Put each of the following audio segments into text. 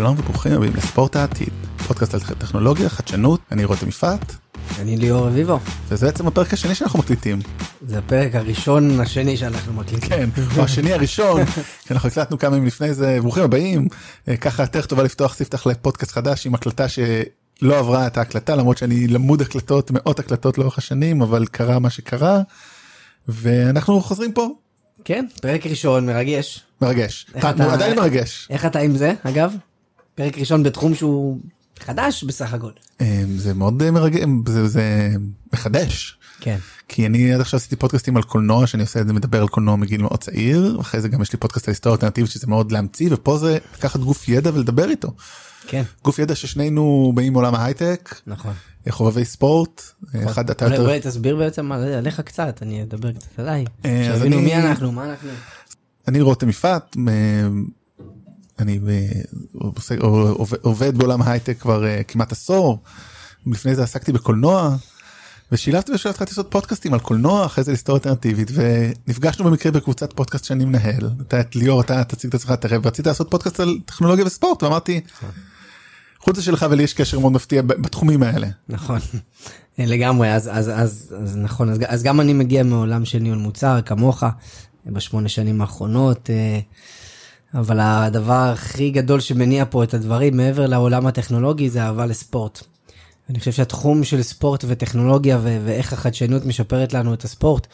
שלום וברוכים הבאים לספורט העתיד, פודקאסט על טכנולוגיה, חדשנות, אני רותם יפעת, אני ליאור רביבו. וזה בעצם הפרק השני שאנחנו מקליטים. זה הפרק הראשון השני שאנחנו מקליטים. כן, או השני הראשון, כי אנחנו הקלטנו כמה ימים לפני זה, ברוכים הבאים, אה, ככה יותר טובה לפתוח ספתח לפודקאסט חדש עם הקלטה שלא עברה את ההקלטה, למרות שאני למוד הקלטות, מאות הקלטות לאורך השנים, אבל קרה מה שקרה, ואנחנו חוזרים פה. כן, פרק ראשון מרגש. מרגש, אתה- עדיין מרגש. איך אתה עם זה, אגב? פרק ראשון בתחום שהוא חדש בסך הכל. אה, זה מאוד אה, מרגש, זה, זה מחדש. כן. כי אני עד עכשיו עשיתי פודקאסטים על קולנוע שאני עושה את זה מדבר על קולנוע מגיל מאוד צעיר אחרי זה גם יש לי פודקאסט על היסטוריה אלטרנטיבית שזה מאוד להמציא ופה זה לקחת גוף ידע ולדבר איתו. כן, גוף ידע ששנינו באים מעולם ההייטק נכון. חובבי ספורט אחד אתה יותר אולי תסביר בעצם על- עליך קצת, אני אדבר קצת עליי. אה, שיבינו אני- מי אנחנו, מה אנחנו. אני רותם יפעת אה, אני אה, עובד- בעולם ההייטק כבר אה, כמעט עשור לפני זה עסקתי בקולנוע. ושילבתי בשביל התחלתי לעשות פודקאסטים על קולנוע אחרי זה על היסטוריה אלטרנטיבית ונפגשנו במקרה בקבוצת פודקאסט שאני מנהל אתה את ליאור אתה תציג את עצמך תראה ורצית לעשות פודקאסט על טכנולוגיה וספורט ואמרתי. חוץ מזה שלך ולי יש קשר מאוד מפתיע בתחומים האלה נכון. לגמרי, אז, אז, אז, אז נכון, אז, אז גם אני מגיע מעולם של ניהול מוצר, כמוך, בשמונה שנים האחרונות, אה, אבל הדבר הכי גדול שמניע פה את הדברים, מעבר לעולם הטכנולוגי, זה אהבה לספורט. אני חושב שהתחום של ספורט וטכנולוגיה ו- ואיך החדשנות משפרת לנו את הספורט,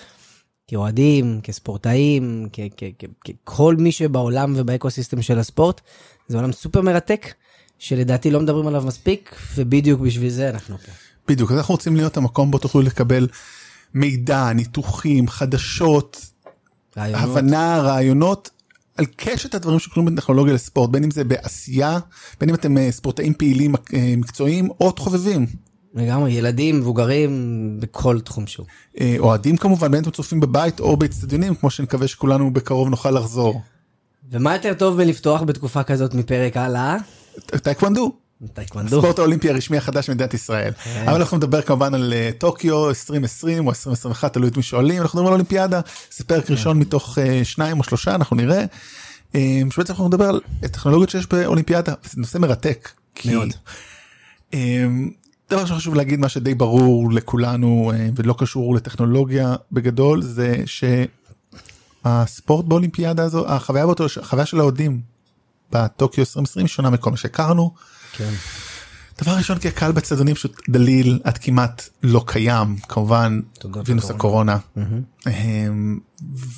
כאוהדים, כספורטאים, כ- כ- כ- ככל מי שבעולם ובאקוסיסטם של הספורט, זה עולם סופר מרתק, שלדעתי לא מדברים עליו מספיק, ובדיוק בשביל זה אנחנו פה. בדיוק אז אנחנו רוצים להיות המקום בו תוכלו לקבל מידע ניתוחים חדשות רעיונות. הבנה רעיונות על קשת הדברים שקשורים בטכנולוגיה לספורט בין אם זה בעשייה בין אם אתם אה, ספורטאים פעילים אה, מקצועיים או חובבים לגמרי, ילדים, מבוגרים, בכל תחום שהוא. אה, אוהדים כמובן בין אם אתם צופים בבית או באצטדיונים כמו שנקווה שכולנו בקרוב נוכל לחזור. ומה יותר טוב מלפתוח בתקופה כזאת מפרק הלאה? טייקוונדו טייקוונדו. הספורט האולימפי הרשמי החדש של מדינת ישראל. אבל אנחנו נדבר כמובן על אה, טוקיו 2020 או 2021 תלוי את מי שואלים אנחנו מדברים על אולימפיאדה זה פרק ראשון מתוך אה, שניים או שלושה אנחנו נראה. אה, שבעצם אנחנו נדבר על טכנולוגיות שיש באולימפיאדה זה נושא מרתק. מאוד. דבר שחשוב להגיד מה שדי ברור לכולנו ולא קשור לטכנולוגיה בגדול זה שהספורט באולימפיאדה הזו החוויה באותו החוויה של האוהדים בטוקיו 2020 שונה מכל מה שהכרנו. כן. דבר ראשון כי הקהל באצטדיונים פשוט דליל עד כמעט לא קיים כמובן וינוס הקורונה אמ,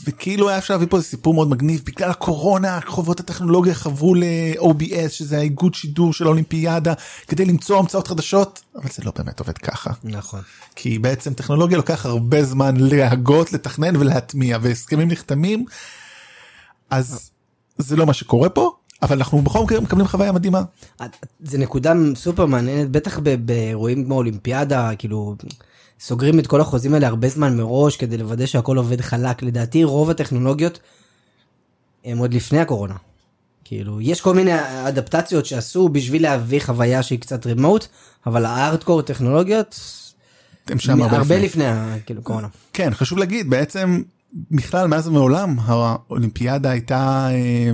וכאילו היה אפשר להביא פה איזה סיפור מאוד מגניב בגלל הקורונה חובות הטכנולוגיה חברו ל-OBS שזה האיגוד שידור של האולימפיאדה כדי למצוא המצאות חדשות אבל זה לא באמת עובד ככה נכון. כי בעצם טכנולוגיה לוקח הרבה זמן להגות לתכנן ולהטמיע והסכמים נחתמים אז זה לא מה שקורה פה אבל אנחנו בכל מקרה מקבלים חוויה מדהימה. זה נקודה סופר מעניינת, בטח באירועים כמו אולימפיאדה, כאילו, סוגרים את כל החוזים האלה הרבה זמן מראש כדי לוודא שהכל עובד חלק. לדעתי רוב הטכנולוגיות הם עוד לפני הקורונה. כאילו, יש כל מיני אדפטציות שעשו בשביל להביא חוויה שהיא קצת רימוט, אבל הארדקור טכנולוגיות, הם שם הרבה הרבה לפני. כאילו, קורונה. כן חשוב להגיד בעצם בכלל מאז ומעולם האולימפיאדה הייתה אה,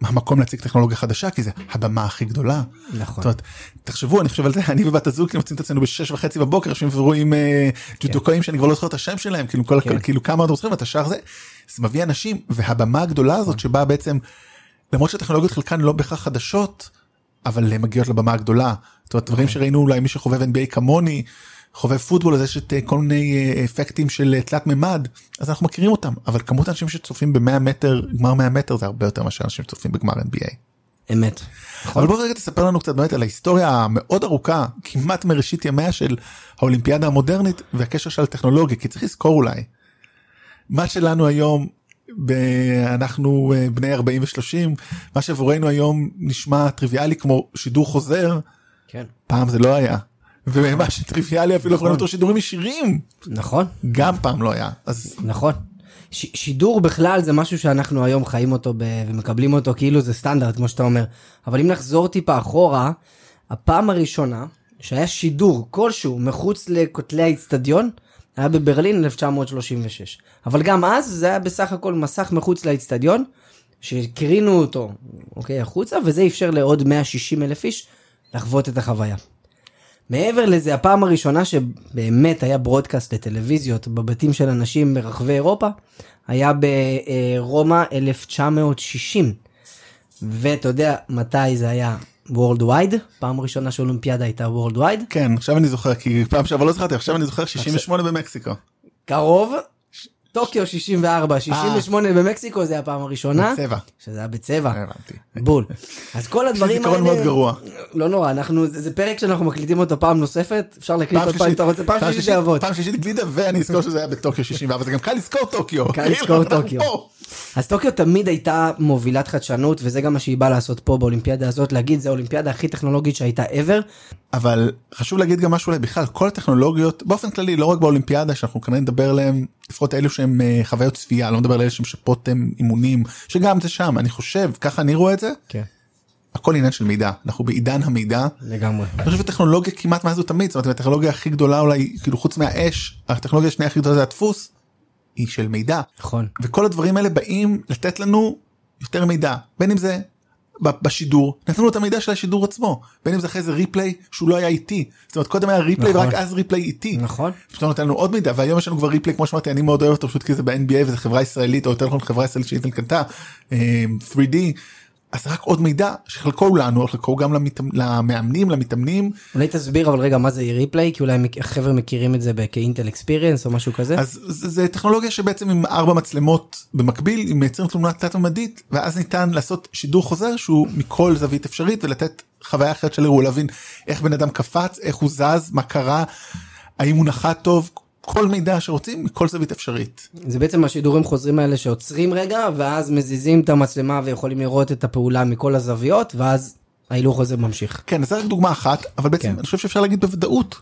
המקום להציג טכנולוגיה חדשה כי זה הבמה הכי גדולה. נכון. זאת אומרת, תחשבו אני חושב על זה אני ובת הזוג כאילו מוצאים את עצמנו בשש וחצי בבוקר יושבים ורואים אה, ג'ודוקאים שאני כבר לא זוכר את השם שלהם כאילו כל כן. כאילו כמה עוד זוכרים אתה שר זה זה מביא אנשים והבמה הגדולה הזאת שבה בעצם למרות שהטכנולוגיות חלקן לא בהכרח חדשות אבל הן מגיעות לבמה הגדולה. זאת אומרת דברים שראינו אולי מי שחובב NBA כמוני חובב פוטבול אז יש את אה, כל מיני אה, אפקטים של אה, תלת מימד אז אנחנו מכירים אותם אבל כמות האנשים שצופים ב-100 מטר גמר 100 מטר זה הרבה יותר מאשר אנשים שצופים בגמר NBA. אמת. אבל בוא רגע תספר לנו קצת באמת על ההיסטוריה המאוד ארוכה כמעט מראשית ימיה של האולימפיאדה המודרנית והקשר שלה לטכנולוגיה כי צריך לזכור אולי. מה שלנו היום אנחנו בני 40 ו-30 מה שעבורנו היום נשמע טריוויאלי כמו שידור חוזר כן. פעם זה לא היה. ומה שטריוויאלי אפילו נכון. יכולים להיות שידורים ישירים נכון. גם פעם לא היה אז נכון. ש- שידור בכלל זה משהו שאנחנו היום חיים אותו ב- ומקבלים אותו כאילו זה סטנדרט כמו שאתה אומר. אבל אם נחזור טיפה אחורה, הפעם הראשונה שהיה שידור כלשהו מחוץ לכותלי האיצטדיון היה בברלין 1936. אבל גם אז זה היה בסך הכל מסך מחוץ לאיצטדיון שהקרינו אותו, אוקיי, החוצה, וזה אפשר לעוד 160 אלף איש לחוות את החוויה. מעבר לזה, הפעם הראשונה שבאמת היה ברודקאסט לטלוויזיות בבתים של אנשים ברחבי אירופה, היה ברומא 1960. ואתה יודע מתי זה היה Worldwide? פעם ראשונה שאולימפיאדה הייתה Worldwide? כן, עכשיו אני זוכר, כי פעם שעברה לא זכרתי, עכשיו אני זוכר 68 במקסיקו. קרוב, טוקיו 64, 68 במקסיקו זה הפעם הראשונה. בצבע. שזה היה בצבע. הבנתי. בול. אז כל הדברים זיכרון מאוד גרוע. לא נורא, אנחנו, זה, זה פרק שאנחנו מקליטים אותו פעם נוספת, אפשר להקליט עוד פעם אתה רוצה, פעם שלישית זה יעבוד. פעם שלישית גלידה ואני אזכור שזה היה בטוקיו 64 זה גם קל לזכור טוקיו. קל לזכור אנחנו טוקיו. אז טוקיו תמיד הייתה מובילת חדשנות, וזה גם מה שהיא באה לעשות פה באולימפיאדה הזאת, להגיד זה האולימפיאדה הכי טכנולוגית שהייתה ever. אבל חשוב להגיד גם משהו אולי בכלל כל הטכנולוגיות באופן כללי לא רק באולימפיאדה שאנחנו כנראה נדבר עליהם לפחות אלו שהם אה, חוויות צפייה לא מדבר על אלה שמשפות אימונים שגם זה שם אני חושב ככה אני רואה את זה כן. הכל עניין של מידע אנחנו בעידן המידע לגמרי. אני חושב שטכנולוגיה כמעט מאז ותמיד זאת אומרת הטכנולוגיה הכי גדולה אולי כאילו חוץ מהאש הטכנולוגיה השנייה הכי גדולה זה הדפוס היא של מידע נכון. וכל הדברים האלה באים לתת לנו יותר מידע בין אם זה בשידור נתנו לו את המידע של השידור עצמו בין אם זה אחרי זה replay שהוא לא היה איטי זאת אומרת קודם היה replay נכון. ורק אז replay איטי. נכון. פתאום נתן לנו עוד מידע והיום יש לנו כבר replay כמו שאמרתי אני מאוד אוהב אותו פשוט כי זה ב-NBA וזה חברה ישראלית או יותר נכון חברה ישראלית שאינטל קנתה אה, 3D אז רק עוד מידע שחלקו הוא לנו חלקו גם למאמנים למתאמנים אולי תסביר אבל רגע מה זה replay, כי אולי החבר'ה מכירים את זה כ Intel experience או משהו כזה. אז זה, זה טכנולוגיה שבעצם עם ארבע מצלמות במקביל היא מייצרים תמונה תלת ממדית ואז ניתן לעשות שידור חוזר שהוא מכל זווית אפשרית ולתת חוויה אחרת של אירוע להבין איך בן אדם קפץ איך הוא זז מה קרה האם הוא נחת טוב כל מידע שרוצים מכל זווית אפשרית. זה בעצם השידורים חוזרים האלה שעוצרים רגע, ואז מזיזים את המצלמה ויכולים לראות את הפעולה מכל הזוויות, ואז ההילוך הזה ממשיך. כן זה רק דוגמה אחת אבל בעצם כן. אני חושב שאפשר להגיד בוודאות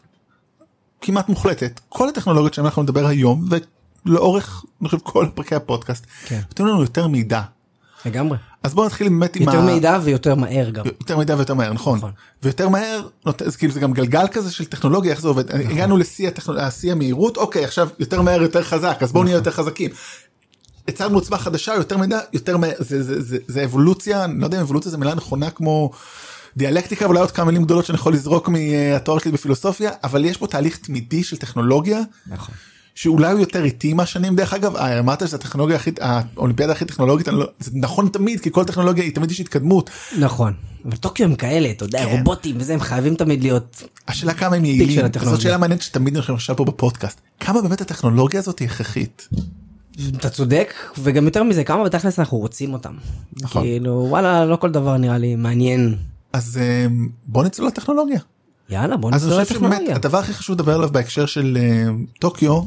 כמעט מוחלטת כל הטכנולוגיות שעליהן אנחנו נדבר היום ולאורך אני חושב כל פרקי הפודקאסט כן. נותנים לנו יותר מידע. לגמרי. אז בואו נתחיל באמת עם יותר ה- מידע ויותר מהר גם. יותר מידע ויותר מהר נכון, נכון. ויותר מהר אז כאילו זה גם גלגל כזה של טכנולוגיה איך זה עובד נכון. הגענו לשיא המהירות אוקיי עכשיו יותר מהר יותר חזק אז בואו נהיה. יותר חזקים. יצרנו עוצמה חדשה יותר מידע יותר מהר זה זה זה זה אבולוציה אני לא יודע אם אבולוציה זה מילה נכונה כמו דיאלקטיקה ואולי עוד כמה מילים גדולות שאני יכול לזרוק מהתואר שלי בפילוסופיה אבל יש פה תהליך תמידי של טכנולוגיה נכון. שאולי הוא יותר איטי עם השנים דרך אגב אה, אמרת שזה הטכנולוגיה הכי האולימפיאדה הכי טכנולוגית לא, זה נכון תמיד כי כל טכנולוגיה היא תמיד יש התקדמות נכון. אבל טוקיו הם כאלה, אתה יודע, כן. רובוטים וזה, הם חייבים תמיד להיות... השאלה כמה הם יעילים. זאת שאלה מעניינת שתמיד אני חושב פה בפודקאסט, כמה באמת הטכנולוגיה הזאת היא הכרחית. אתה צודק, וגם יותר מזה, כמה בתכלס אנחנו רוצים אותם. נכון. כאילו, וואלה, לא כל דבר נראה לי מעניין. אז אמ, בוא נצלול לטכנולוגיה. יאללה, בוא אז אני נצטרך חושב שבאמת לטכנולוגיה. הדבר הכי חשוב לדבר עליו בהקשר של אמ, טוקיו,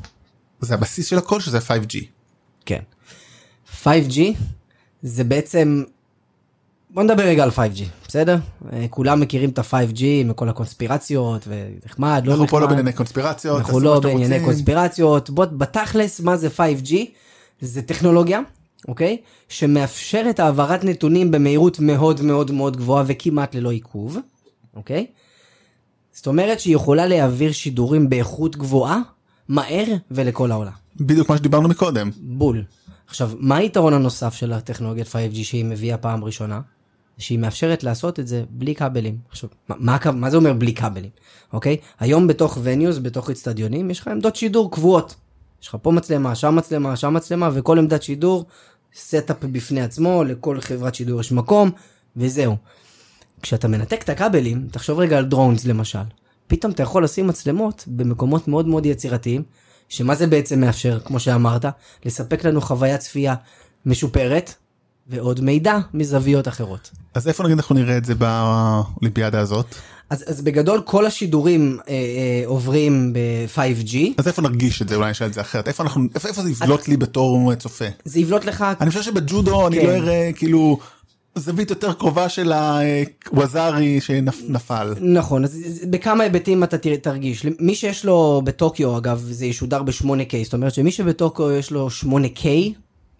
זה הבסיס של הכל שזה 5G. כן. 5G זה בעצם... בוא נדבר רגע על 5G, בסדר? אה, כולם מכירים את ה-5G עם כל הקונספירציות ונחמד, לא אנחנו פה לא נחמד. בענייני קונספירציות, אנחנו לא בענייני. קונספירציות. בוא, בתכלס, מה זה 5G? זה טכנולוגיה, אוקיי? שמאפשרת העברת נתונים במהירות מאוד מאוד מאוד גבוהה וכמעט ללא עיכוב, אוקיי? זאת אומרת שהיא יכולה להעביר שידורים באיכות גבוהה, מהר ולכל העולם. בדיוק מה שדיברנו מקודם. בול. עכשיו, מה היתרון הנוסף של הטכנולוגיית 5G שהיא מביאה פעם ראשונה? שהיא מאפשרת לעשות את זה בלי כבלים. עכשיו, מה, מה, מה זה אומר בלי כבלים? אוקיי? היום בתוך venues, בתוך אצטדיונים, יש לך עמדות שידור קבועות. יש לך פה מצלמה, שם מצלמה, שם מצלמה, וכל עמדת שידור, setup בפני עצמו, לכל חברת שידור יש מקום, וזהו. כשאתה מנתק את הכבלים, תחשוב רגע על drones למשל. פתאום אתה יכול לשים מצלמות במקומות מאוד מאוד יצירתיים, שמה זה בעצם מאפשר, כמו שאמרת, לספק לנו חוויית צפייה משופרת, ועוד מידע מזוויות אחרות. אז איפה נגיד אנחנו נראה את זה באולימפיאדה הזאת? אז, אז בגדול כל השידורים אה, אה, עוברים ב-5G, אז איפה נרגיש את זה אולי נשאל את זה אחרת איפה אנחנו איפה איפה זה יבלוט לי בתור צופה. זה יבלוט לך, אני חושב שבג'ודו אני כן. לא אראה כאילו זווית יותר קרובה של הווזארי שנפל. נכון, אז בכמה היבטים אתה תרגיש. מי שיש לו בטוקיו, אגב, זה ישודר ב-8K, זאת אומרת שמי שבטוקיו יש לו 8K,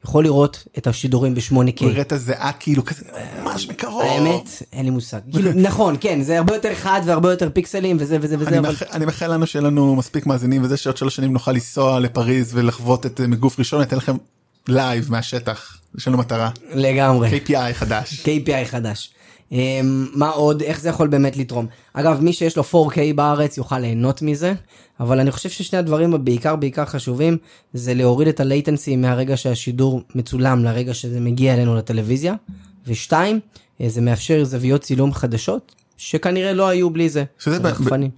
יכול לראות את השידורים ב-8K. הוא יראה את הזיעה כאילו כזה ממש מקרוב. האמת, אין לי מושג. כאילו, נכון, כן, זה הרבה יותר חד והרבה יותר פיקסלים וזה וזה וזה, אני אבל... מאחל- אני מאחל לנו שיהיה לנו מספיק מאזינים וזה שעוד שלוש שנים נוכל לנסוע לפריז ולחוות את זה מגוף ראשון ניתן לכם live מהשטח, יש לנו מטרה, לגמרי. KPI חדש. KPI חדש. אמ, מה עוד, איך זה יכול באמת לתרום? אגב, מי שיש לו 4K בארץ יוכל ליהנות מזה, אבל אני חושב ששני הדברים הבעיקר בעיקר חשובים, זה להוריד את ה latency מהרגע שהשידור מצולם לרגע שזה מגיע אלינו לטלוויזיה, ושתיים, אה, זה מאפשר זוויות צילום חדשות, שכנראה לא היו בלי זה. שזה, ב-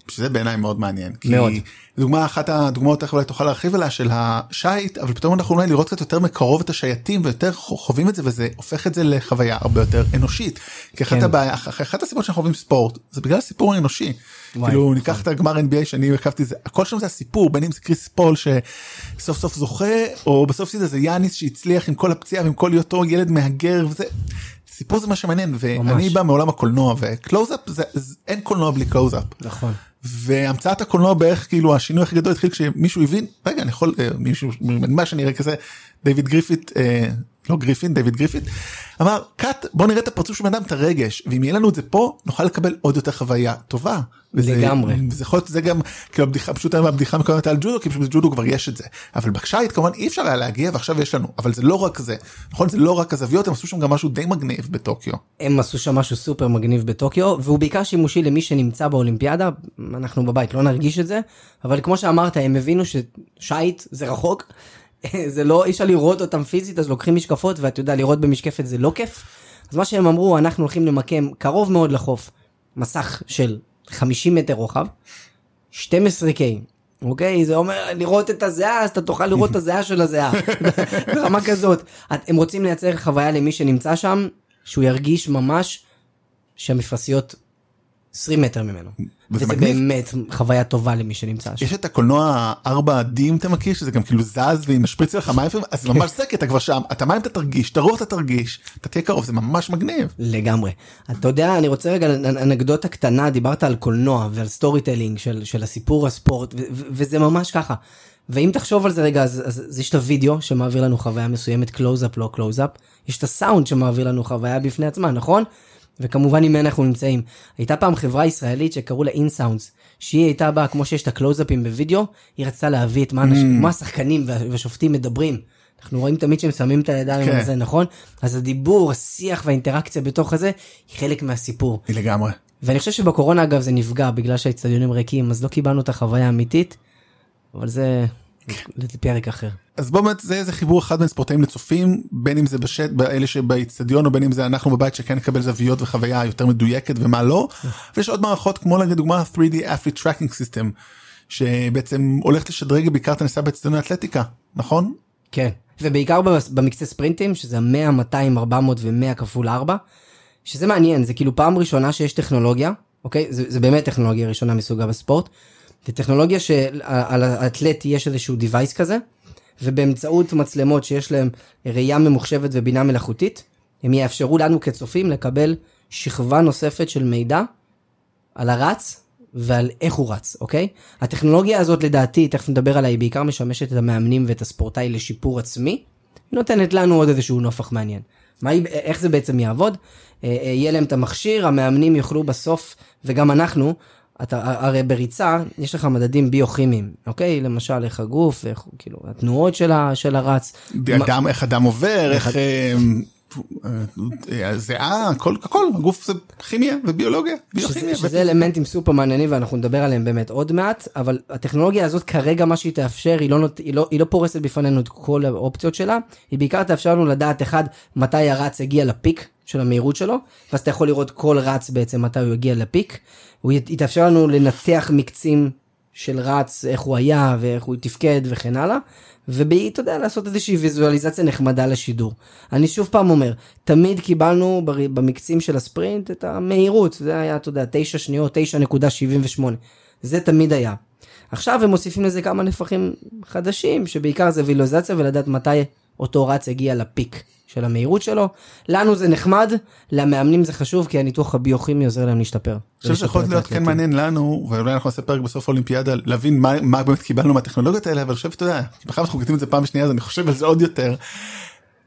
שזה בעיניי מאוד מעניין. מאוד. כי דוגמה אחת הדוגמאות איך אולי תוכל להרחיב עליה של השייט אבל פתאום אנחנו אולי לראות קצת יותר מקרוב את השייטים ויותר חווים את זה וזה הופך את זה לחוויה הרבה יותר אנושית. כי אחת כן. הבעיה אחת הסיבות שאנחנו חווים ספורט זה בגלל הסיפור האנושי. וואי, כאילו נכון. ניקח את הגמר NBA שאני הקפתי זה הכל שם זה הסיפור בין אם זה קריס פול שסוף סוף זוכה או בסוף זה זה יאניס שהצליח עם כל הפציעה ועם כל היותו ילד מהגר וזה. סיפור זה מה שמעניין ואני ממש. בא מעולם הקולנוע וקלוזאפ זה זה- אין קולנוע בלי קלוזאפ. נכון. והמצאת הקולנוע בערך כאילו השינוי הכי גדול התחיל כשמישהו הבין רגע אני יכול אה, מישהו מה שנראה כזה דיוויד גריפיט אה, לא גריפין דיוויד גריפיט אמר cut בוא נראה את הפרצוף של בן אדם את הרגש ואם יהיה לנו את זה פה נוכל לקבל עוד יותר חוויה טובה. וזה- לגמרי. זה יכול להיות זה גם כאילו הבדיחה פשוט היה הבדיחה מקודם על ג'ודו כי פשוט בג'ודו כבר יש את זה אבל בשייט כמובן אי אפשר היה להגיע ועכשיו יש לנו אבל זה לא רק זה נכון זה לא רק הזוויות הם עשו שם גם משהו די מגניב בטוקיו. הם עשו שם משהו סופר מגניב בטוקיו, והוא בעיקר שימושי למי שנמצא באולימפיאדה, אנחנו בבית לא נרגיש את זה, אבל כמו שאמרת, הם הבינו ששייט זה רחוק, זה לא, אי אפשר לראות אותם פיזית, אז לוקחים משקפות, ואתה יודע, לראות במשקפת זה לא כיף. אז מה שהם אמרו, אנחנו הולכים למקם קרוב מאוד לחוף, מסך של 50 מטר רוחב, 12K. אוקיי זה אומר לראות את הזיעה אז אתה תוכל לראות את הזיעה של הזיעה ברמה כזאת את- הם רוצים לייצר חוויה למי שנמצא שם שהוא ירגיש ממש שהמפרשיות 20 מטר ממנו. וזה. באמת חוויה טובה למי שנמצא שם. יש את הקולנוע 4D אם אתה מכיר שזה גם כאילו זז והיא משפריץ לך מים אז זה ממש זה כי אתה כבר שם אתה מים אתה תרגיש את הרוח אתה תרגיש אתה תהיה קרוב זה ממש מגניב. לגמרי. אתה יודע, אני רוצה רגע אנ- אנקדוטה קטנה, דיברת על קולנוע ועל storytelling של, של הסיפור הספורט, וזה ממש ככה. ואם תחשוב על זה רגע, אז, אז, אז יש את הוידאו שמעביר לנו חוויה מסוימת, קלוז-אפ, לא קלוז-אפ, יש את הסאונד שמעביר לנו חוויה בפני עצמה, נכון? וכמובן עם מי אנחנו נמצאים. הייתה פעם חברה ישראלית שקראו לה Insoundz, שהיא הייתה באה, כמו שיש את הקלוז-אפים בווידאו, היא רצתה להביא את מה, אנשים, מה השחקנים וה- והשופטים מדברים. אנחנו רואים תמיד שהם שמים את הידיים כן. על זה, נכון? אז הדיבור, השיח והאינטראקציה בתוך הזה, היא חלק מהסיפור. היא לגמרי. ואני חושב שבקורונה אגב זה נפגע בגלל שהאצטדיונים ריקים, אז לא קיבלנו את החוויה האמיתית, אבל זה לפרק אחר. אז בוא באמת זה איזה חיבור אחד בין ספורטאים לצופים בין אם זה בשט באלה שבאיצטדיון או בין אם זה אנחנו בבית שכן נקבל זוויות וחוויה יותר מדויקת ומה לא. ויש עוד מערכות כמו לדוגמה 3D athlete tracking system שבעצם הולכת לשדרג בעיקר את הנסיעה באיצטדיון האתלטיקה נכון? כן. ובעיקר במקצה ספרינטים, שזה 100, 200, 400 ו-100 כפול 4, שזה מעניין, זה כאילו פעם ראשונה שיש טכנולוגיה, אוקיי? זה, זה באמת טכנולוגיה ראשונה מסוגה בספורט. זה טכנולוגיה שעל האתלט יש איזשהו device כזה, ובאמצעות מצלמות שיש להם ראייה ממוחשבת ובינה מלאכותית, הם יאפשרו לנו כצופים לקבל שכבה נוספת של מידע על הרץ ועל איך הוא רץ, אוקיי? הטכנולוגיה הזאת לדעתי, תכף נדבר עליה, היא בעיקר משמשת את המאמנים ואת הספורטאי לשיפור עצמי. היא נותנת לנו עוד איזשהו נופח מעניין. מה איך זה בעצם יעבוד? אה, אה, יהיה להם את המכשיר, המאמנים יוכלו בסוף, וגם אנחנו, אתה, הרי בריצה יש לך מדדים ביוכימיים, אוקיי? למשל איך הגוף, איך, כאילו, התנועות של, ה, של הרץ. אדם איך אדם עובר איך אה, אה, הזיעה הכל הכל הגוף זה כימיה וביולוגיה. ביוכימיה, שזה, שזה אלמנטים סופר מעניינים ואנחנו נדבר עליהם באמת עוד מעט, אבל הטכנולוגיה הזאת כרגע מה שהיא תאפשר, היא לא, נות, היא לא, היא לא פורסת בפנינו את כל האופציות שלה, היא בעיקר תאפשר לנו לדעת אחד, מתי הרץ הגיע לפיק של המהירות שלו, ואז אתה יכול לראות כל רץ בעצם מתי הוא הגיע לפיק, הוא, י- היא תאפשר לנו לנתח מקצים של רץ, איך הוא היה ואיך הוא תפקד וכן הלאה, ואתה יודע, לעשות איזושהי ויזואליזציה נחמדה לשידור. אני שוב פעם אומר, תמיד קיבלנו במקצים של הספרינט את המהירות, זה היה, אתה יודע, 9 שניות, 9.78, זה תמיד היה. עכשיו הם מוסיפים לזה כמה נפחים חדשים, שבעיקר זה ויזואליזציה ולדעת מתי אותו רץ הגיע לפיק של המהירות שלו. לנו זה נחמד, למאמנים זה חשוב, כי הניתוח הביוכימי עוזר להם להשתפר. אני חושב שיכול להיות כן האתלטים. מעניין לנו ואולי אנחנו נעשה פרק בסוף האולימפיאדה להבין מה, מה באמת קיבלנו מהטכנולוגיות האלה אבל אני חושב אתה יודע בכלל אנחנו מקליטים את זה פעם שנייה אז אני חושב על זה עוד יותר.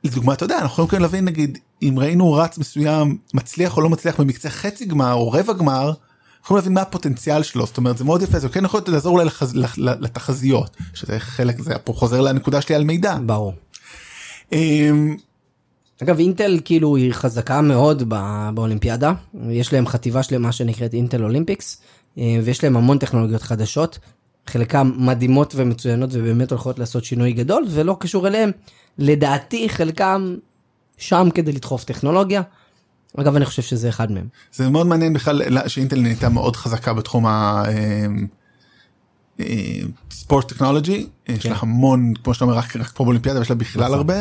לדוגמה אתה יודע אנחנו יכולים כן להבין נגיד אם ראינו רץ מסוים מצליח או לא מצליח במקצה חצי גמר או רבע גמר. יכולים להבין מה הפוטנציאל שלו זאת אומרת זה מאוד יפה זה כן יכול להיות לעזור אולי לחז, לח- לתחזיות שזה חלק זה פה חוזר לנקודה שלי על מידע. ברור. אמ, אגב אינטל כאילו היא חזקה מאוד בא- באולימפיאדה, יש להם חטיבה שלמה שנקראת אינטל Olympics, אה, ויש להם המון טכנולוגיות חדשות, חלקם מדהימות ומצוינות ובאמת הולכות לעשות שינוי גדול, ולא קשור אליהם, לדעתי חלקם שם כדי לדחוף טכנולוגיה, אגב אני חושב שזה אחד מהם. זה מאוד מעניין בכלל שאינטל נהייתה מאוד חזקה בתחום הספורט טכנולוגי, יש לה המון, כמו שאתה אומר, רק רק פה באולימפיאדה, יש לה בכלל הרבה.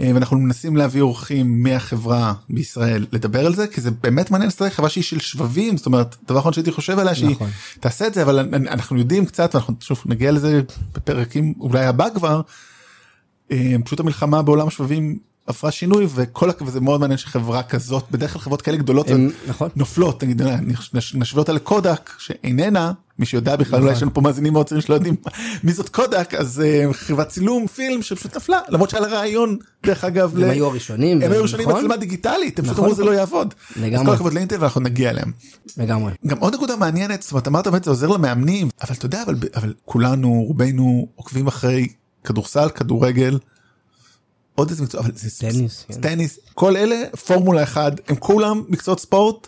אה, ואנחנו מנסים להביא אורחים מהחברה בישראל לדבר על זה כי זה באמת מעניין לסדר חברה שהיא של שבבים זאת אומרת דבר אחרון שהייתי חושב עליה שהיא נכון. תעשה את זה אבל אנחנו יודעים קצת ואנחנו שוב נגיע לזה בפרקים אולי הבא כבר. אה, פשוט המלחמה בעולם השבבים עברה שינוי וכל הכ- וזה מאוד מעניין שחברה כזאת בדרך כלל חברות כאלה גדולות הם- נכון. נופלות נגיד נש- נשווה אותה לקודק שאיננה מי שיודע בכלל אולי יש לנו פה מאזינים מאוד צעירים שלא יודעים מי זאת קודק אז אה, חברת צילום פילם שפשוט נפלה למרות שהיה לה רעיון דרך אגב הם היו הראשונים, הם היו ראשונים נכון? בצלמה דיגיטלית הם פשוט נכון, אמרו זה נכון. לא יעבוד. אז לגמרי. כל הכבוד לאינטל ואנחנו נגיע אליהם. לגמרי. גם עוד נקודה מעניינת זאת אומרת אמרת באמת זה עוזר למאמנים אבל אתה יודע אבל אבל כולנו רובנו עוקבים אחרי כדורסל כדורגל. עוד איזה מקצוע אבל זה טניס, כן. טניס כל אלה פורמולה 1 הם כולם מקצועות ספורט.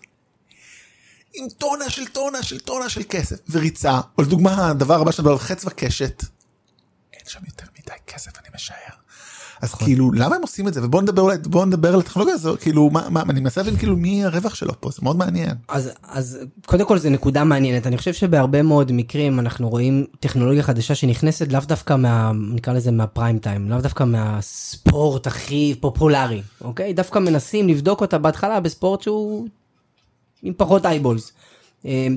עם טונה של טונה של טונה של כסף וריצה או לדוגמה הדבר הבא שאתה מדבר עליו, חץ וקשת. אין שם יותר מדי כסף אני משער. אז כאילו למה הם עושים את זה ובוא נדבר אולי בוא נדבר על הטכנולוגיה הזו כאילו מה מה אני מנסה להבין כאילו מי הרווח שלו פה זה מאוד מעניין. אז, אז קודם כל זה נקודה מעניינת, אני חושב שבהרבה מאוד מקרים אנחנו רואים טכנולוגיה חדשה שנכנסת לאו דווקא מה, נקרא לזה מהפריים טיים, לאו דווקא מהספורט הכי פופולרי, אוקיי? דווקא מנסים לבדוק אותה בהתחלה בספורט שהוא עם פחות eyeballs.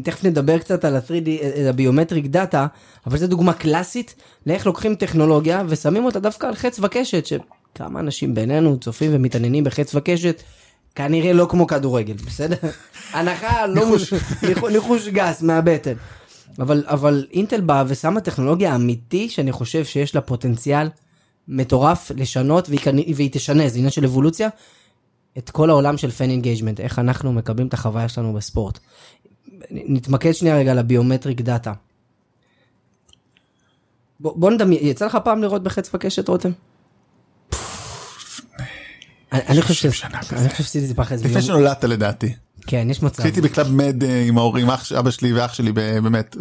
תכף נדבר קצת על ה-3D, אה, ה biometric data, אבל זו דוגמה קלאסית לאיך לוקחים טכנולוגיה ושמים אותה דווקא על חץ וקשת, שכמה אנשים בינינו צופים ומתעניינים בחץ וקשת, כנראה לא כמו כדורגל, בסדר? הנחה לא ניחוש, ניחוש גס מהבטן. אבל, אבל אינטל באה ושמה טכנולוגיה אמיתי שאני חושב שיש לה פוטנציאל מטורף לשנות והיא, והיא תשנה, זה עניין של אבולוציה, את כל העולם של fan engagement, איך אנחנו מקבלים את החוויה שלנו בספורט. נתמקד שנייה רגע ל biometric data. בוא, בוא נדמיין, יצא לך פעם לראות בחץ וקשת רותם? אני אני חושב 30 ש- שנה אני חושב שעשיתי את זה פחד. לפני שנולדת לדעתי. כן, יש מצב. כשהייתי בקלאב מד אה, עם ההורים אבא שלי ואח שלי באמת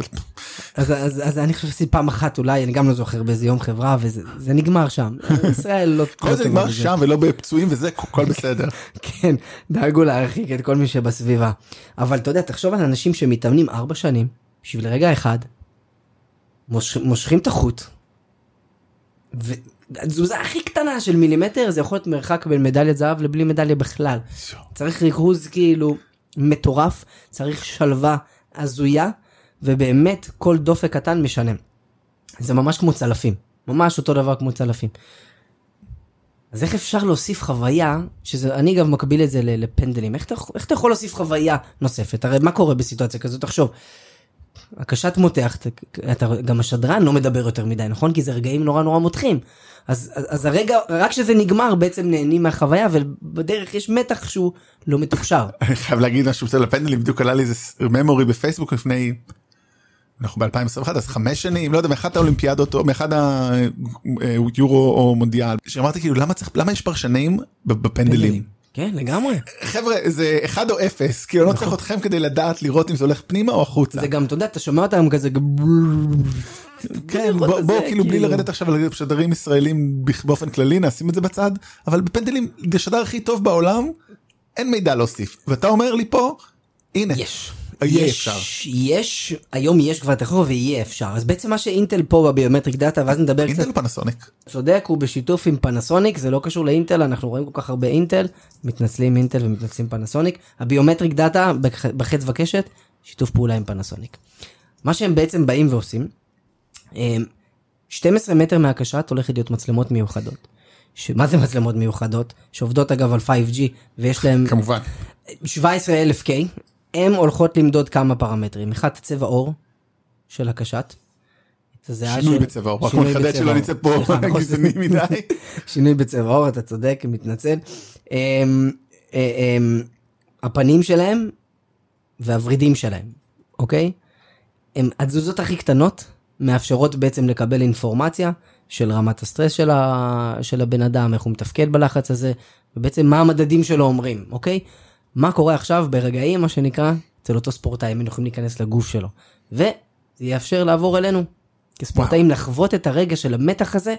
אז, אז, אז אני חושב שעשיתי פעם אחת אולי, אני גם לא זוכר באיזה יום חברה, וזה זה נגמר שם. ישראל לא... כל לא זה נגמר. שם ולא בפצועים וזה הכל בסדר. כן, דאגו להרחיק את כל מי שבסביבה. אבל אתה יודע, תחשוב על אנשים שמתאמנים ארבע שנים, בשביל רגע אחד, מוש, מושכים את החוט, והתזוזה הכי קטנה של מילימטר, זה יכול להיות מרחק בין מדליית זהב לבלי מדליה בכלל. צריך ריכוז כאילו מטורף, צריך שלווה הזויה, ובאמת כל דופק קטן משנה. זה ממש כמו צלפים, ממש אותו דבר כמו צלפים. אז איך אפשר להוסיף חוויה, שזה, אני גם מקביל את זה לפנדלים, איך אתה, איך אתה יכול להוסיף חוויה נוספת? הרי מה קורה בסיטואציה כזאת? תחשוב, הקשת מותח, אתה, גם השדרן לא מדבר יותר מדי, נכון? כי זה רגעים נורא נורא מותחים. אז, אז, אז הרגע, רק כשזה נגמר בעצם נהנים מהחוויה, ובדרך יש מתח שהוא לא מתוקשר. אני חייב להגיד משהו בסדר לפנדלים בדיוק עלה לי איזה ממורי בפייסבוק לפני. אנחנו ב-2021 אז חמש שנים לא יודע מאחת האולימפיאדות או מאחד היורו או מונדיאל שאמרתי כאילו למה צריך למה יש פרשנים בפנדלים. כן, לגמרי. חבר'ה זה אחד או אפס כאילו לא צריך אתכם כדי לדעת לראות אם זה הולך פנימה או החוצה. זה גם, אתה יודע, אתה שומע אותם כזה, כן לראות בוא זה, כאילו בלי כאילו. לרדת עכשיו על שדרים ישראלים באופן כללי נשים את זה בצד אבל בפנדלים זה השדר הכי טוב בעולם אין מידע להוסיף ואתה אומר לי פה הנה יש. יהיה יש, אפשר. יש, היום יש כבר טכנולוגיה ויהיה אפשר. אז בעצם מה שאינטל פה ב biometric data, ואז נדבר קצת אינטל פנסוניק. צודק, הוא בשיתוף עם פנסוניק, זה לא קשור לאינטל, אנחנו רואים כל כך הרבה אינטל, מתנצלים אינטל ומתנצלים פנסוניק. ה biometric data בח- בחץ וקשת, שיתוף פעולה עם פנסוניק. מה שהם בעצם באים ועושים, 12 מטר מהקשת הולכת להיות מצלמות מיוחדות. ש... מה זה מצלמות מיוחדות? שעובדות אגב על 5G ויש להם כמובן. 17,000 K, הן הולכות למדוד כמה פרמטרים. אחד, צבע עור של הקשת. שינוי של- בצבע עור, רק מחדד שלא. נצא פה נכון. גזעני מדי. שינוי בצבע עור, אתה צודק, מתנצל. אמ, אה, אמ, הפנים שלהם והוורידים שלהם, אוקיי? הם התזוזות הכי קטנות מאפשרות בעצם לקבל אינפורמציה של רמת הסטרס של, ה... של הבן אדם, איך הוא מתפקד בלחץ הזה, ובעצם מה המדדים שלו אומרים, אוקיי? מה קורה עכשיו ברגעים, מה שנקרא, אצל אותו ספורטאי, הם יכולים להיכנס לגוף שלו. וזה יאפשר לעבור אלינו, כספורטאים, לחוות את הרגע של המתח הזה,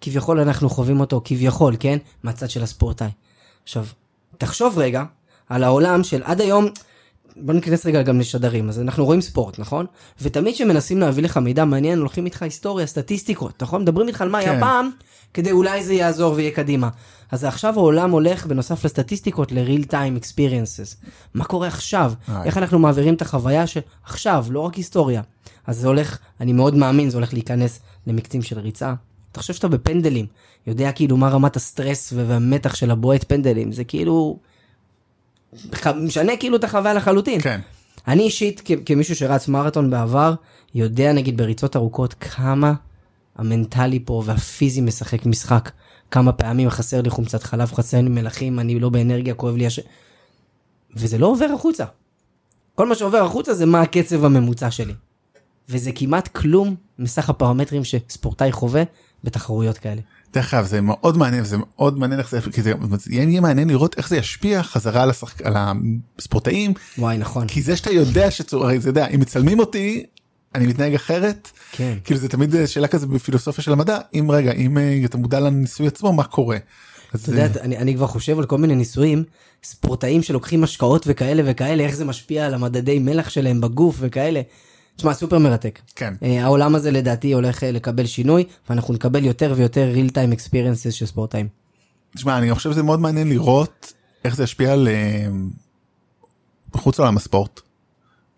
כביכול אנחנו חווים אותו, כביכול, כן? מהצד של הספורטאי. עכשיו, תחשוב רגע על העולם של עד היום, בוא ניכנס רגע גם לשדרים, אז אנחנו רואים ספורט, נכון? ותמיד כשמנסים להביא לך מידע מעניין, הולכים איתך היסטוריה, סטטיסטיקות, נכון? מדברים איתך על מה היה כן. פעם, כדי אולי זה יעזור ויהיה קדימה. אז עכשיו העולם הולך, בנוסף לסטטיסטיקות, ל-real time experiences. מה קורה עכשיו? איי. איך אנחנו מעבירים את החוויה של עכשיו, לא רק היסטוריה. אז זה הולך, אני מאוד מאמין, זה הולך להיכנס למקצים של ריצה. תחשוב שאתה בפנדלים, יודע כאילו מה רמת הסטרס והמתח של הבועט פנדלים, זה כאילו... משנה כאילו את החוויה לחלוטין. כן. אני אישית, כ- כמישהו שרץ מרתון בעבר, יודע נגיד בריצות ארוכות כמה המנטלי פה והפיזי משחק משחק. כמה פעמים חסר לי חומצת חלב, חסר לי מלחים, אני לא באנרגיה, כואב לי הש... וזה לא עובר החוצה. כל מה שעובר החוצה זה מה הקצב הממוצע שלי. וזה כמעט כלום מסך הפרמטרים שספורטאי חווה בתחרויות כאלה. דרך אגב זה מאוד מעניין זה מאוד מעניין איך זה כי זה יהיה מעניין לראות איך זה ישפיע חזרה על, השחק, על הספורטאים וואי, נכון. כי זה שאתה יודע שצור הרי זה יודע אם מצלמים אותי אני מתנהג אחרת כן. כאילו זה תמיד אה, שאלה כזה בפילוסופיה של המדע אם רגע אם אה, אתה מודע לניסוי עצמו מה קורה. אז אתה יודע, אני, אני כבר חושב על כל מיני ניסויים, ספורטאים שלוקחים השקעות וכאלה וכאלה, איך זה משפיע על המדדי מלח שלהם בגוף וכאלה. תשמע, סופר מרתק. כן אה, העולם הזה לדעתי הולך אה, לקבל שינוי, ואנחנו נקבל יותר ויותר real time experiences של ספורטאים. תשמע אני חושב שזה מאוד מעניין לראות איך זה ישפיע על אה, מחוץ לעולם הספורט.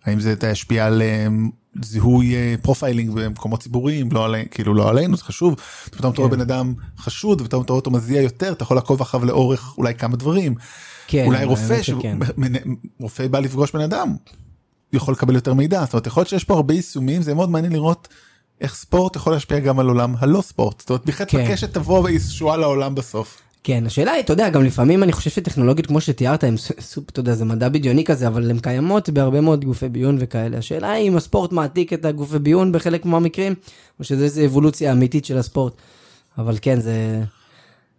האם זה ישפיע על זיהוי profiling במקומות ציבוריים לא עלי, כאילו לא עלינו זה חשוב. פתאום אתה רואה כן. בן אדם חשוד ופתאום אתה רואה אותו מזיע יותר אתה יכול לעקוב אחריו לאורך אולי כמה דברים. כן, אולי רופא שכן. רופא בא לפגוש בן אדם יכול לקבל יותר מידע זאת אומרת יכול להיות שיש פה הרבה יישומים זה מאוד מעניין לראות איך ספורט יכול להשפיע גם על עולם הלא ספורט זאת אומרת בהחלט כן. מבקש שתבוא ישועה לעולם בסוף. כן, השאלה היא, אתה יודע, גם לפעמים אני חושב שטכנולוגיות כמו שתיארת, הם סופ, אתה יודע, זה מדע בדיוני כזה, אבל הן קיימות בהרבה מאוד גופי ביון וכאלה. השאלה היא אם הספורט מעתיק את הגופי ביון בחלק מהמקרים, או שזה איזה אבולוציה אמיתית של הספורט. אבל כן, זה...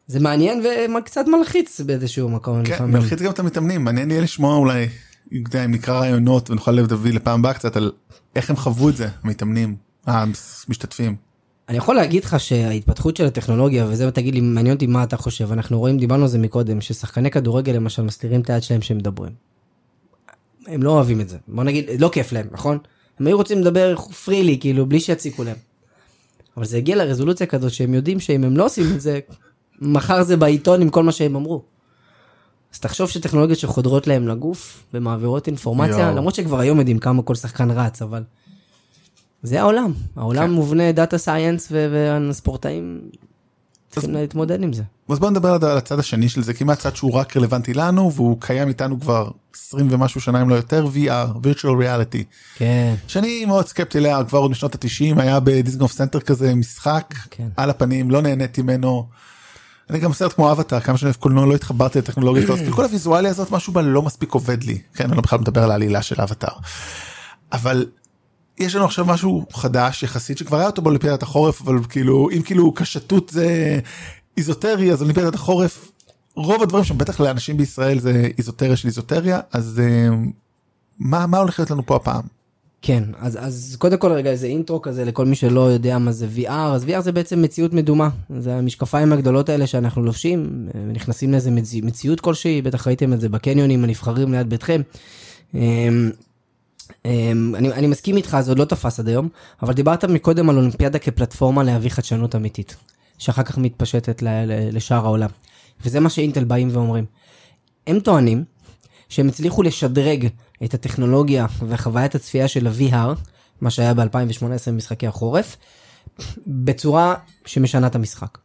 זה מעניין וקצת מלחיץ באיזשהו מקום כן, לפעמים. מלחיץ גם את המתאמנים מעניין יהיה לשמוע אולי יודע, אם נקרא רעיונות ונוכל להביא לפעם הבאה קצת על איך הם חוו את זה המתאמנים המשתתפים. אני יכול להגיד לך שההתפתחות של הטכנולוגיה, וזה תגיד לי, מעניין אותי מה אתה חושב, אנחנו רואים, דיברנו על זה מקודם, ששחקני כדורגל למשל מסתירים את היד שלהם כשהם מדברים. הם לא אוהבים את זה, בוא נגיד, לא כיף להם, נכון? הם היו רוצים לדבר פרילי, כאילו, בלי שיציקו להם. אבל זה הגיע לרזולוציה כזאת שהם יודעים שאם הם לא עושים את זה, מחר זה בעיתון עם כל מה שהם אמרו. אז תחשוב שטכנולוגיות שחודרות להם לגוף ומעבירות אינפורמציה, יואו. למרות שכבר היום יודעים כמה כל שחקן רץ, אבל זה העולם. העולם כן. מובנה data science והספורטאים צריכים להתמודד עם זה. אז בוא נדבר על הצד השני של זה כמעט צד שהוא רק רלוונטי לנו והוא קיים איתנו כבר 20 ומשהו שנה אם לא יותר VR virtual reality כן. שאני מאוד סקפטי אליה כבר עוד משנות ה-90 היה בדיזנגוף סנטר כזה משחק כן. על הפנים לא נהניתי ממנו. אני גם סרט כמו אבטר כמה אוהב קולנוע לא התחברתי לטכנולוגיה הזאת כל הוויזואליה הזאת משהו בה לא מספיק עובד לי כן אני לא בכלל מדבר על העלילה של אבטר. אבל יש לנו עכשיו משהו חדש יחסית שכבר היה אותו באולימפיאדת החורף אבל כאילו אם כאילו קשתות זה איזוטרי אז אולימפיאדת החורף רוב הדברים שם בטח לאנשים בישראל זה איזוטריה של איזוטריה אז אה, מה מה הולך להיות לנו פה הפעם. כן, אז, אז קודם כל רגע איזה אינטרו כזה לכל מי שלא יודע מה זה VR, אז VR זה בעצם מציאות מדומה, זה המשקפיים הגדולות האלה שאנחנו לובשים, אה, ונכנסים לאיזה מצ... מציאות כלשהי, בטח ראיתם את זה בקניונים הנבחרים ליד ביתכם. אמ, אמ, אני, אני מסכים איתך, זה עוד לא תפס עד היום, אבל דיברת מקודם על אולימפיאדה כפלטפורמה להביא חדשנות אמיתית, שאחר כך מתפשטת לשאר העולם. וזה מה שאינטל באים ואומרים. הם טוענים שהם הצליחו לשדרג את הטכנולוגיה וחוויית הצפייה של ה-VR, מה שהיה ב-2018 במשחקי החורף, בצורה שמשנה את המשחק.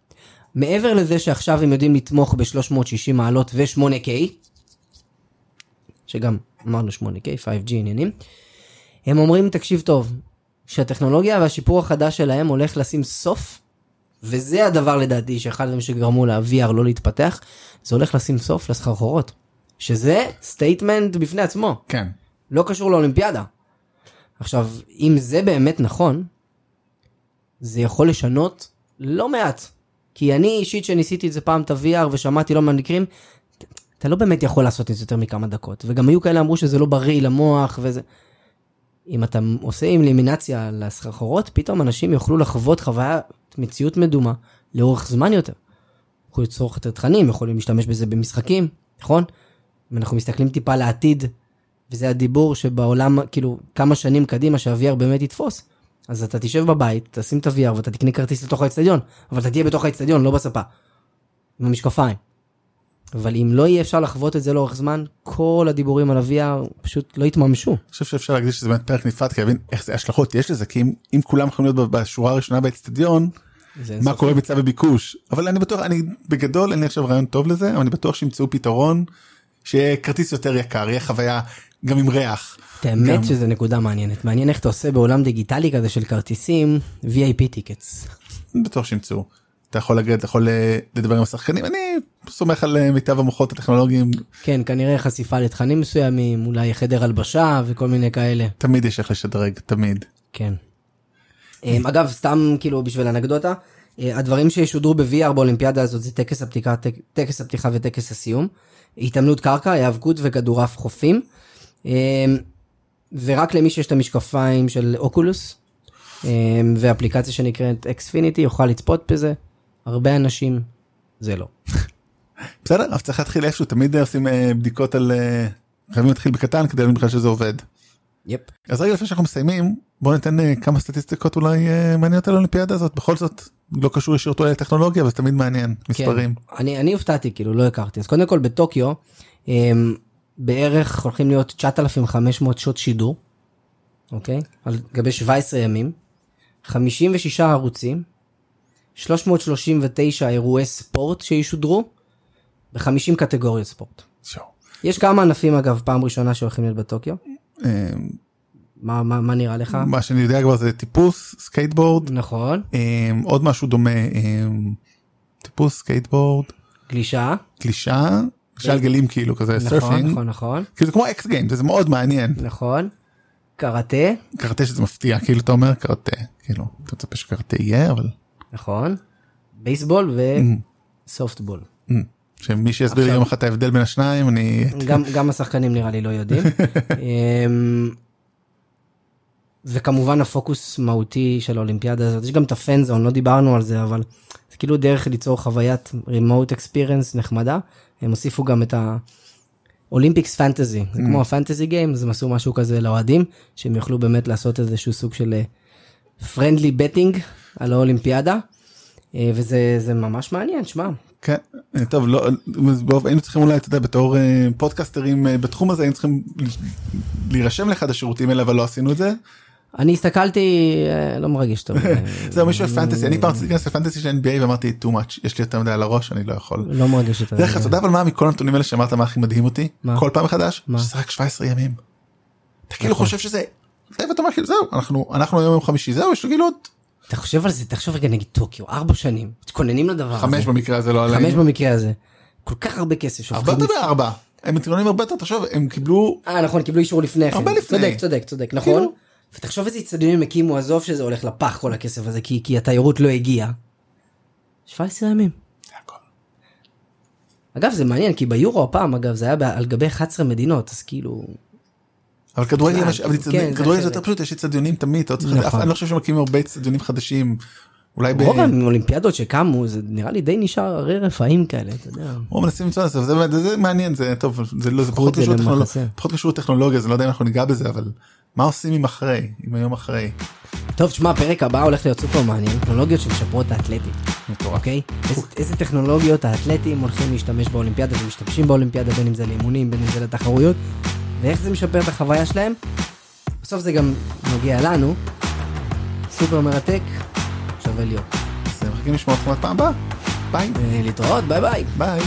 מעבר לזה שעכשיו הם יודעים לתמוך ב-360 מעלות ו-8K, שגם אמרנו 8K, 5G עניינים, הם אומרים, תקשיב טוב, שהטכנולוגיה והשיפור החדש שלהם הולך לשים סוף, וזה הדבר לדעתי שאחד הדברים שגרמו ל-VR לא להתפתח, זה הולך לשים סוף לסחרחורות. שזה statement בפני עצמו, כן. לא קשור לאולימפיאדה. עכשיו, אם זה באמת נכון, זה יכול לשנות לא מעט. כי אני אישית שניסיתי את זה פעם את ה-VR ושמעתי לא מעט מקרים, ת- אתה לא באמת יכול לעשות את זה יותר מכמה דקות. וגם היו כאלה אמרו שזה לא בריא למוח וזה. אם אתה עושה אלימינציה לסחרחורות, פתאום אנשים יוכלו לחוות חוויית מציאות מדומה לאורך זמן יותר. יכולים לצרוך יותר תכנים, יכולים להשתמש בזה במשחקים, נכון? אם אנחנו מסתכלים טיפה לעתיד, וזה הדיבור שבעולם, כאילו, כמה שנים קדימה שה-VR באמת יתפוס, אז אתה תשב בבית, תשים את ה-VR ואתה תקנה כרטיס לתוך האצטדיון, אבל אתה תהיה בתוך האצטדיון, לא בספה. עם המשקפיים. אבל אם לא יהיה אפשר לחוות את זה לאורך זמן, כל הדיבורים על ה-VR פשוט לא יתממשו. אני חושב שאפשר להקדיש לזה באמת פרק נפרד כי להבין איך זה השלכות יש לזה כי אם, אם כולם יכולים להיות בשורה הראשונה באצטדיון מה. קורה בצו הביקוש אבל אני בטוח אני בגדול אין לי עכשיו רעיון טוב לזה אבל אני בטוח שימצאו פתרון שיהיה כרטיס יותר יקר יהיה חוויה גם עם ריח. האמת גם- שזה נקודה מעניינת. מעניין איך אתה עושה בעולם דיגיטלי כזה של כרטיסים VIP tickets. בטוח שימצאו. אתה יכול להגיד אתה יכול אה, לדבר עם השחקנים אני סומך על אה, מיטב המוחות הטכנולוגיים כן, כנראה חשיפה לתכנים מסוימים, אולי חדר הלבשה וכל מיני כאלה. תמיד יש איך לשדרג תמיד. כן. אמ, אגב, סתם כאילו בשביל אנקדוטה, אה, הדברים שישודרו ב-VR באולימפיאדה הזאת זה טקס הפתיחה, טק- טקס הפתיחה וטקס הסיום. התעמלות קרקע, היאבקות וכדורעף חופים. אמ, ורק למי שיש את המשקפיים של אוקולוס, אמ, ואפליקציה שנקראת Xfinity יוכל לצפות בזה. הרבה אנשים, זה לא. בסדר אבל צריך להתחיל איפשהו תמיד עושים אה, בדיקות על אה, חייבים להתחיל בקטן כדי להבין בכלל שזה עובד. yep. אז רגע לפני שאנחנו מסיימים בוא ניתן אה, כמה סטטיסטיקות אולי אה, מעניינות על האולימפיאדה הזאת בכל זאת לא קשור ישירות אולי לטכנולוגיה אבל זה תמיד מעניין מספרים. כן. אני, אני הופתעתי, כאילו, לא הכרתי. אז קודם כל, בטוקיו, הם, בערך הולכים להיות 9,500 שעות שידור, אוקיי? על גבי 17 ימים, 56 ערוצים, 339 אירועי ספורט שישודרו, ב-50 קטגוריות ספורט. וואו. יש כמה ענפים, אגב, פעם ראשונה שהולכים להיות בטוקיו. אה, מה, מה, מה נראה לך? מה שאני יודע כבר זה טיפוס סקייטבורד נכון, אה, עוד משהו דומה אה, טיפוס סקייטבורד גלישה. גלישה גלישה על גלים כאילו כזה נכון, surfing נכון, נכון, כאילו זה כמו X Game זה מאוד מעניין נכון. קראטה, קראטה שזה מפתיע כאילו אתה אומר קראטה כאילו אתה מצפה שקראטה יהיה אבל נכון. בייסבול וסופטבול. אה, שמי שיסביר לי יום אחד את ההבדל בין השניים אני גם, גם השחקנים נראה לי לא יודעים. אמ, וכמובן הפוקוס מהותי של האולימפיאדה הזאת, יש גם את ה fan zone, לא דיברנו על זה, אבל זה כאילו דרך ליצור חוויית remote experience נחמדה. הם הוסיפו גם את ה Olympics fantasy, זה כמו ה fantasy game, הם עשו משהו כזה לאוהדים, שהם יוכלו באמת לעשות איזשהו סוג של friendly betting על האולימפיאדה, אה, וזה זה ממש מעניין, שמע, כן אה, טוב לא בוא, היינו צריכים אולי אתה יודע בתור אה, פודקאסטרים אה, בתחום הזה היינו צריכים להירשם לאחד השירותים האלה אבל לא עשינו את זה. אני הסתכלתי, אה, לא מרגש טוב. אה, זהו מישהו פנטסי אני פעם רציתי להיכנס לפנטסי של NBA ואמרתי too much יש לי יותר מדי על הראש אני לא יכול. לא מרגש את דרך אגב אתה יודע אבל מה מכל הנתונים האלה שאמרת מה הכי מדהים אותי מה? כל פעם מחדש מה? שזה רק 17 ימים. אתה כאילו נכון. חושב שזה. זה ואתה אומר כאילו זהו אנחנו אנחנו היום יום חמישי זהו יש לו כאילו עוד אתה חושב על זה, תחשוב רגע נגיד טוקיו, ארבע שנים, מתכוננים לדבר הזה. חמש במקרה הזה לא עלינו. חמש במקרה הזה. כל כך הרבה כסף הרבה שהופכים... יותר מארבע. הם מתכוננים הרבה יותר תחשוב הם קיבלו אה נכון, קיבלו אישור לפני כן. הרבה לפני. צודק, צודק, צודק, נכון. כאילו- ותחשוב איזה אצטדיונים הקימו, עזוב שזה הולך לפח כל הכסף הזה, כי כי התיירות לא הגיעה. 17 ימים. זה הכל. אגב זה מעניין, כי ביורו הפעם, אגב, זה היה על גבי 11 מדינות, אז כאילו... אבל כדורגל כן, זה. יותר פשוט יש אצטדיונים תמיד לא נכון. אני לא חושב שמקימים הרבה אצטדיונים חדשים. אולי. רוב האולימפיאדות שקמו, זה נראה לי די נשאר הרי רפאים כאלה, אתה יודע. או מנסים למצוא את זה, זה, מעניין זה טוב זה לא זה פחות קשור לטכנולוגיה. פחות קשור לטכנולוגיה זה לא יודע אם אנחנו ניגע בזה אבל מה עושים עם אחרי עם היום אחרי. טוב, תשמע, הפרק הבא הולך להיות סופר מעניין, טכנולוגיות שמשפרות את האתלטים. אוקיי? איזה, איזה טכנולוגיות האתלטים הולכים להשתמש באולימפיאדה ומשתמשים באולימפיאדה, בין אם זה לאימונים, בין אם זה לתחרויות, ואיך זה משפר את החוויה שלהם. בסוף זה גם נוגע לנו. סופר מרתק, שווה להיות. אז מחכים לשמוע אתכם עד פעם הבאה. ביי אה, להתראות, ביי ביי. ביי.